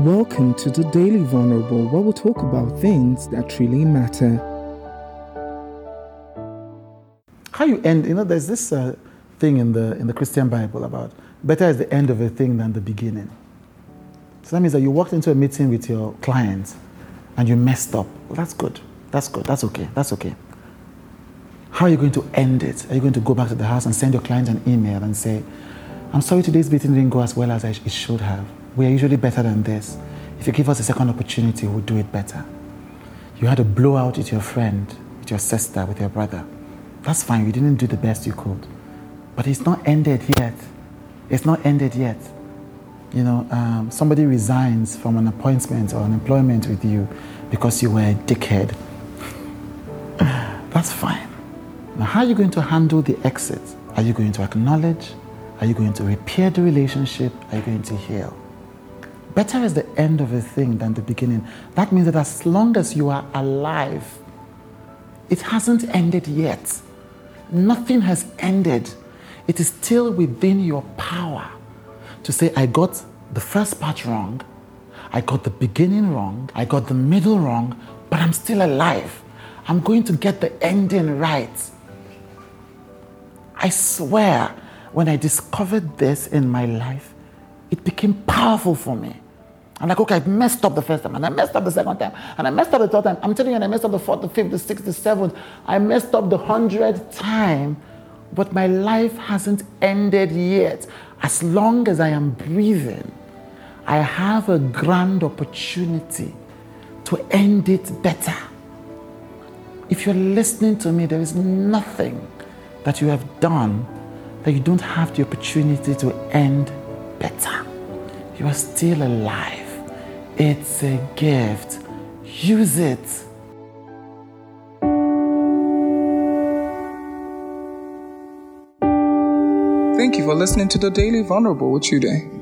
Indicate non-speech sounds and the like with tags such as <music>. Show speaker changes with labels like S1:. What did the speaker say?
S1: Welcome to the Daily Vulnerable, where we talk about things that really matter.
S2: How you end, you know, there's this uh, thing in the, in the Christian Bible about better is the end of a thing than the beginning. So that means that you walked into a meeting with your client and you messed up. Well, that's good. That's good. That's okay. That's okay. How are you going to end it? Are you going to go back to the house and send your client an email and say, I'm sorry today's meeting didn't go as well as it should have? We are usually better than this. If you give us a second opportunity, we'll do it better. You had a blowout with your friend, with your sister, with your brother. That's fine. You didn't do the best you could. But it's not ended yet. It's not ended yet. You know, um, somebody resigns from an appointment or an employment with you because you were a dickhead. <laughs> That's fine. Now, how are you going to handle the exit? Are you going to acknowledge? Are you going to repair the relationship? Are you going to heal? Better is the end of a thing than the beginning. That means that as long as you are alive, it hasn't ended yet. Nothing has ended. It is still within your power to say, I got the first part wrong, I got the beginning wrong, I got the middle wrong, but I'm still alive. I'm going to get the ending right. I swear, when I discovered this in my life, it became powerful for me. I'm like, okay, I messed up the first time, and I messed up the second time, and I messed up the third time. I'm telling you, and I messed up the fourth, the fifth, the sixth, the seventh. I messed up the hundredth time, but my life hasn't ended yet. As long as I am breathing, I have a grand opportunity to end it better. If you're listening to me, there is nothing that you have done that you don't have the opportunity to end better. You are still alive. It's a gift. Use it.
S1: Thank you for listening to the Daily Vulnerable with Chude.